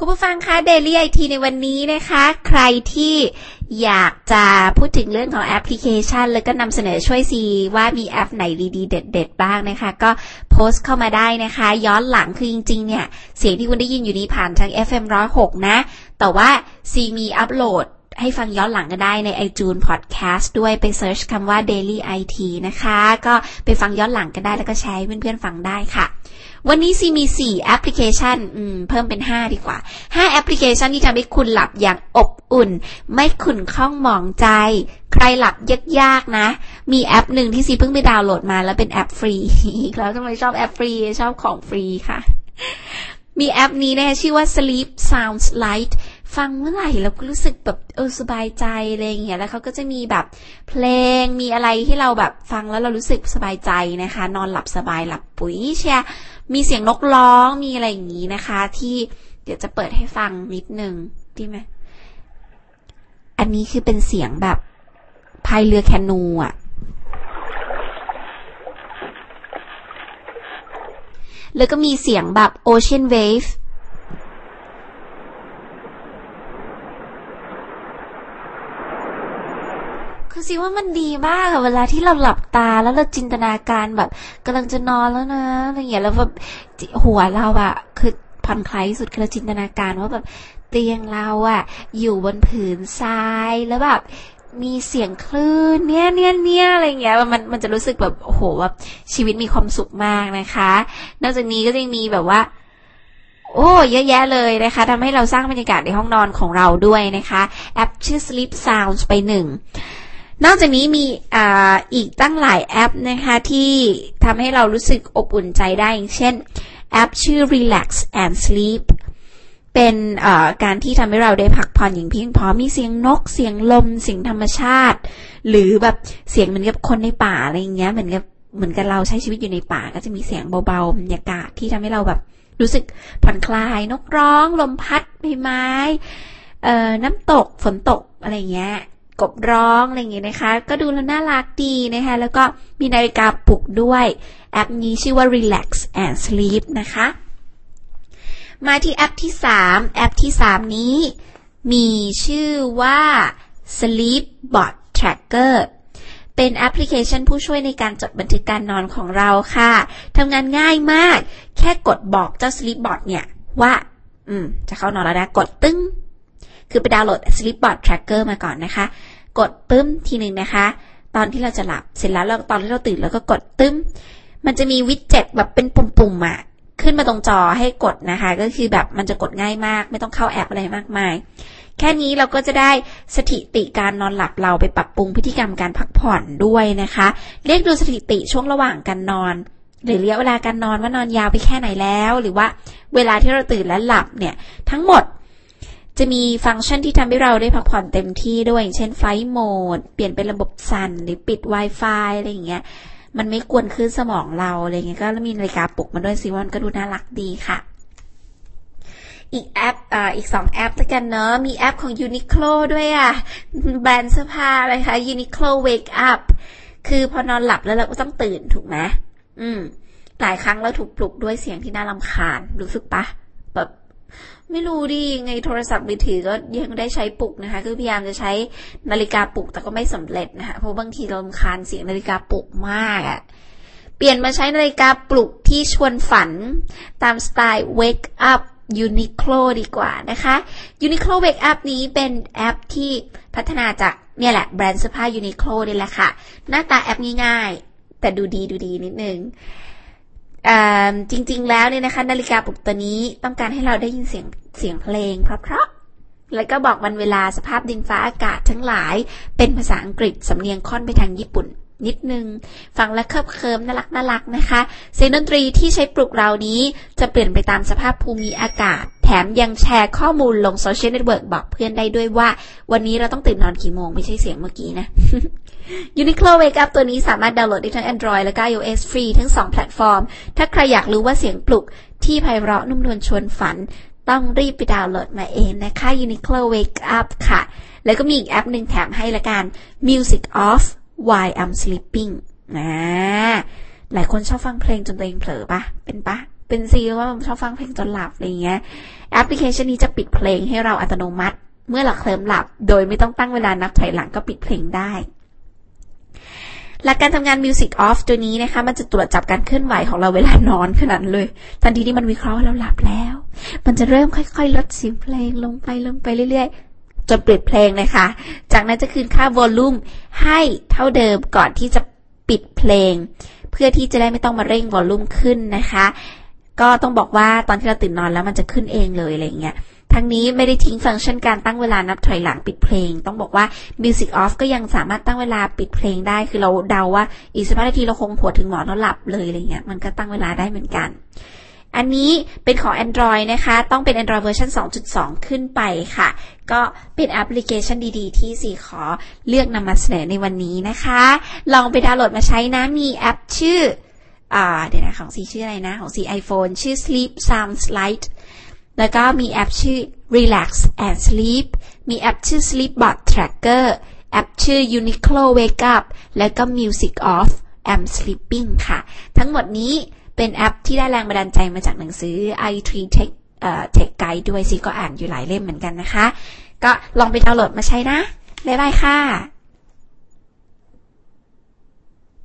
คุณผู้ฟังคะ Daily IT ในวันนี้นะคะ ใครที่อยากจะพูดถึงเรื่องของแอปพลิเคชัน แล้วก็นำเสนอช่วยซีว่ามีแอปไหนดีๆ เด็ด ๆ บ้างนะคะ ก็โพสต์เข้ามาได้นะคะ ย้อนหลังคือจริง ๆ เนี่ย เสียงที่คุณได้ยินอยู่นี้ผ่านทาง FM 106 นะ แต่ว่าซีมีอัปโหลด ให้ฟังย้อนหลังกันได้ใน iTunes Podcast ด้วยไป search คำว่า Daily IT นะคะ ก็ไปฟังย้อนหลังกันได้แล้วก็แชร์ให้เพื่อนๆฟังได้ค่ะ วันนี้ซีมี 4 แอปพลิเคชันเพิ่มเป็น 5 ดีกว่า 5 แอปพลิเคชันที่ทำให้คุณหลับอย่างอบอุ่น ไม่ขุ่นข้องหมองใจ ใครหลับยากๆนะ มีแอปหนึ่งที่ซีเพิ่งไปดาวน์โหลดมาแล้วเป็นแอปฟรีอีกแล้วทำไมชอบแอปฟรีชอบของฟรีค่ะ มีแอปนี้นะคะชื่อว่า Sleep Sounds Lite ฟังเมื่อไหร่เราก็รู้สึกแบบเออสบายใจอะไรอย่างเงี้ยแล้วเขาก็จะมีแบบเพลงมีอะไรที่เราแบบฟังแล้วเรารู้สึกสบายใจนะคะ นอนหลับสบายหลับปุ๋ยเชียมีเสียงนกร้องมีอะไรอย่างนี้นะคะ ที่เดี๋ยวจะเปิดให้ฟังนิดนึงดีไหมอันนี้คือเป็นเสียงแบบพายเรือแคนูอะแล้วก็มีเสียงแบบ ocean wave คือสิว่ามันดีมากอะเวลาที่เราหลับตาแล้วเราจินตนาการแบบกำลังจะนอนแล้วนะอะไรอย่างเงี้ยแล้วแบบหัวเราอะคือผ่อนคลายสุดคือจินตนาการว่าแบบเตียงเราอะอยู่บนผืนทรายแล้วแบบมีเสียงคลื่นเนี่ยเนี่ยเนี่ยอะไรเงี้ยมันมันจะรู้สึกแบบโอ้โหแบบชีวิตมีความสุขมากนะคะ นอกจากนี้ก็ยังมีแบบว่า โอ้เยอะแยะเลยนะคะ ทำให้เราสร้างบรรยากาศในห้องนอนของเราด้วยนะคะ แอปชื่อ Sleep Sounds ไปหนึ่ง นอกจากนี้มีออีกตั้งหลายแอปนะคะที่ทำให้เรารู้สึกอบอุ่นใจได้อย่างเช่น แอปชื่อ Relax and Sleep เป็นการที่ทำให้เราได้พักผ่อนอย่างเพียงพอมีเสียงนกเสียงลมเสียงธรรมชาติ หรือแบบเสียงเหมือนกับคนในป่าอะไรอย่างเงี้ยเหมือนกับเหมือนกับเราใช้ชีวิตอยู่ในป่าก็จะมีเสียงเบาๆบรรยากาศที่ทำให้เราแบบรู้สึกผ่อนคลายนกร้อง ลมพัดใบไม้เอ่อน้ำตกฝนตกอะไรเงี้ย กบร้องอะไรอย่างเงี้ยนะคะ ก็ดูแล้วน่ารักดีนะคะ แล้วก็มีนาฬิกาปลุกด้วย แอปนี้ชื่อว่า Relax and Sleep นะคะ มาที่แอปที่ 3 แอปที่ 3 นี้ มีชื่อว่า Sleep Bot Tracker เป็นแอปพลิเคชันผู้ช่วยในการจดบันทึกการนอนของเราค่ะ ทำงานง่ายมาก แค่กดบอกเจ้า Sleep Bot เนี่ยว่า อืม จะเข้านอนแล้วนะ กดตึ้ง คือไปดาวน์โหลด Sleepbot Tracker มาก่อนนะคะ กดปึ้มทีหนึ่งนะคะ ตอนที่เราจะหลับเสร็จแล้วเราตอนที่เราตื่นแล้วก็กดตึ้ม มันจะมีวิดเจ็ตแบบเป็นปุ่มๆอะขึ้นมาตรงจอให้กดนะคะ ก็คือแบบมันจะกดง่ายมาก ไม่ต้องเข้าแอปอะไรมากมาย แค่นี้เราก็จะได้สถิติการนอนหลับเราไปปรับปรุงพฤติกรรมการพักผ่อนด้วยนะคะ เรียกดูสถิติช่วงระหว่างการนอนหรือระยะเวลาการนอนว่านอนยาวไปแค่ไหนแล้ว หรือว่าเวลาที่เราตื่นและหลับเนี่ย ทั้งหมด จะมีฟังก์ชันที่ทำให้เราได้พักผ่อนเต็มที่ด้วยอย่างเช่นไฟโหมด เปลี่ยนเป็นระบบสั่นหรือปิด Wi-Fi อะไรอย่างเงี้ย มันไม่กวนขึ้นสมองเราอะไรเงี้ย ก็มีนาฬิกาปลุกมาด้วยซิวันก็ดูน่ารักดีค่ะ อีกแอปอ่าอีกสองแอปแล้วกันเนอะมีแอปของ Uniqlo ด้วยอะแบรนด์เสื้อผ้าอะไรคะ Uniqlo Wake Up คือพอนอนหลับแล้วเราก็ต้องตื่นถูกไหมอืม หลายครั้งเราถูกปลุกด้วยเสียงที่น่ารำคาญ รู้สึกปะแบบ ไม่รู้ดิไงโทรศัพท์มือถือก็ยังได้ใช้ปลุกนะคะ คือพยายามจะใช้นาฬิกาปลุกแต่ก็ไม่สำเร็จนะคะเพราะบางทีเราคานเสียงนาฬิกาปลุกมากอะเปลี่ยนมาใช้นาฬิกาปลุกที่ชวนฝันตามสไตล์ wake up Uniqlo ดีกว่านะคะ Uniqlo Wake Up นี้เป็นแอปที่พัฒนาจากเนี่ยแหละแบรนด์เสื้อผ้า Uniqlo นี่แหละค่ะ หน้าตาแอปง่ายๆ แต่ดูดีดูดีนิดนึง จริง ๆ แล้วเนี่ยนะคะนาฬิกาปลุกตัวนี้ต้องการให้เราได้ยินเสียงเสียงเพลงเพราะๆแล้วก็บอกวันเวลาสภาพดินฟ้าอากาศทั้งหลาย เป็นภาษาอังกฤษสำเนียงค่อนไปทางญี่ปุ่น นิดนึง ฟังและเคิบเคิมน่ารักน่ารักนะคะ เสียงดนตรีที่ใช้ปลุกเรานี้จะเปลี่ยนไปตามสภาพภูมิอากาศ แถมยังแชร์ข้อมูลลงโซเชียลเน็ตเวิร์กบอกเพื่อนได้ด้วยว่า วันนี้เราต้องตื่นนอนกี่โมง ไม่ใช่เสียงเมื่อกี้นะ Uniqlo Wake Up ตัวนี้สามารถดาวน์โหลดได้ทั้ง Android และก็ iOS ฟรีทั้ง 2 แพลตฟอร์ม ถ้าใครอยากรู้ว่าเสียงปลุกที่ไพเราะนุ่มนวลชวนฝันต้องรีบไปดาวน์โหลดมาเองนะคะ Uniqlo Wake Up ค่ะ แล้วก็มีอีกแอปหนึ่งแถมให้ละกัน Music Off While I'm Sleeping นะหลายคนชอบฟังเพลงจนตัวเองเผลอปะเป็นปะเป็นซีว่าชอบฟังเพลงจนหลับอะไรเงี้ยแอปพลิเคชันนี้จะปิดเพลงให้เราอัตโนมัติ เมื่อเราเคลิ้มหลับ โดยไม่ต้องตั้งเวลานับถอยหลังก็ปิดเพลงได้ หลักการทำงาน Music Off ตัวนี้นะคะ มันจะตรวจจับการเคลื่อนไหวของเราเวลานอนขนาดเลย ทันทีที่มันวิเคราะห์ว่าเราหลับแล้ว มันจะเริ่มค่อยๆ ลดเสียงเพลงลงไปลงไปเรื่อยๆ จนปิดเพลงเลยค่ะ จากนั้นจะคืนค่าวอลลุ่มให้เท่าเดิมก่อนที่จะปิดเพลง เพื่อที่จะได้ไม่ต้องมาเร่งวอลลุ่มขึ้นนะคะ ก็ต้องบอกว่าตอนที่เราตื่นนอนแล้วมันจะขึ้นเองเลยอะไรเงี้ยทั้งนี้ไม่ได้ทิ้งฟังก์ชันการตั้งเวลานับถอยหลังปิดเพลง ต้องบอกว่า Music Off ก็ยังสามารถตั้งเวลาปิดเพลงได้ คือเราเดาว่าอีกสักนาทีเราคงผัวถึงหมอนแล้วหลับเลยอะไรเงี้ย มันก็ตั้งเวลาได้เหมือนกัน อันนี้เป็นของ Android นะคะ ต้องเป็น Android เวอร์ชัน2.2 ขึ้นไปค่ะ ก็เป็นแอปพลิเคชันดีๆ ที่ซีขอเลือกนำมาเสนอในวันนี้นะคะ ลองไปดาวน์โหลดมาใช้นะ มีแอปชื่ออ่าเดี๋ยวนะ ของซีชื่ออะไรนะ ของซี iPhone ชื่อ Sleep Sounds Light แล้วก็มีแอปชื่อ Relax and Sleep มีแอปชื่อ Sleepbot Tracker แอปชื่อ Uniqlo Wake Up แล้วก็ Music Off I'm Sleeping ค่ะ ทั้งหมดนี้ เป็นแอปที่ได้แรงบันดาลใจมาจากหนังสือ i3 Tech เอ่อ Tech Guide ด้วยซิก็อ่านอยู่หลายเล่มเหมือนกันนะคะ ก็ลองไปดาวน์โหลดมาใช้นะ บ๊ายบายค่ะ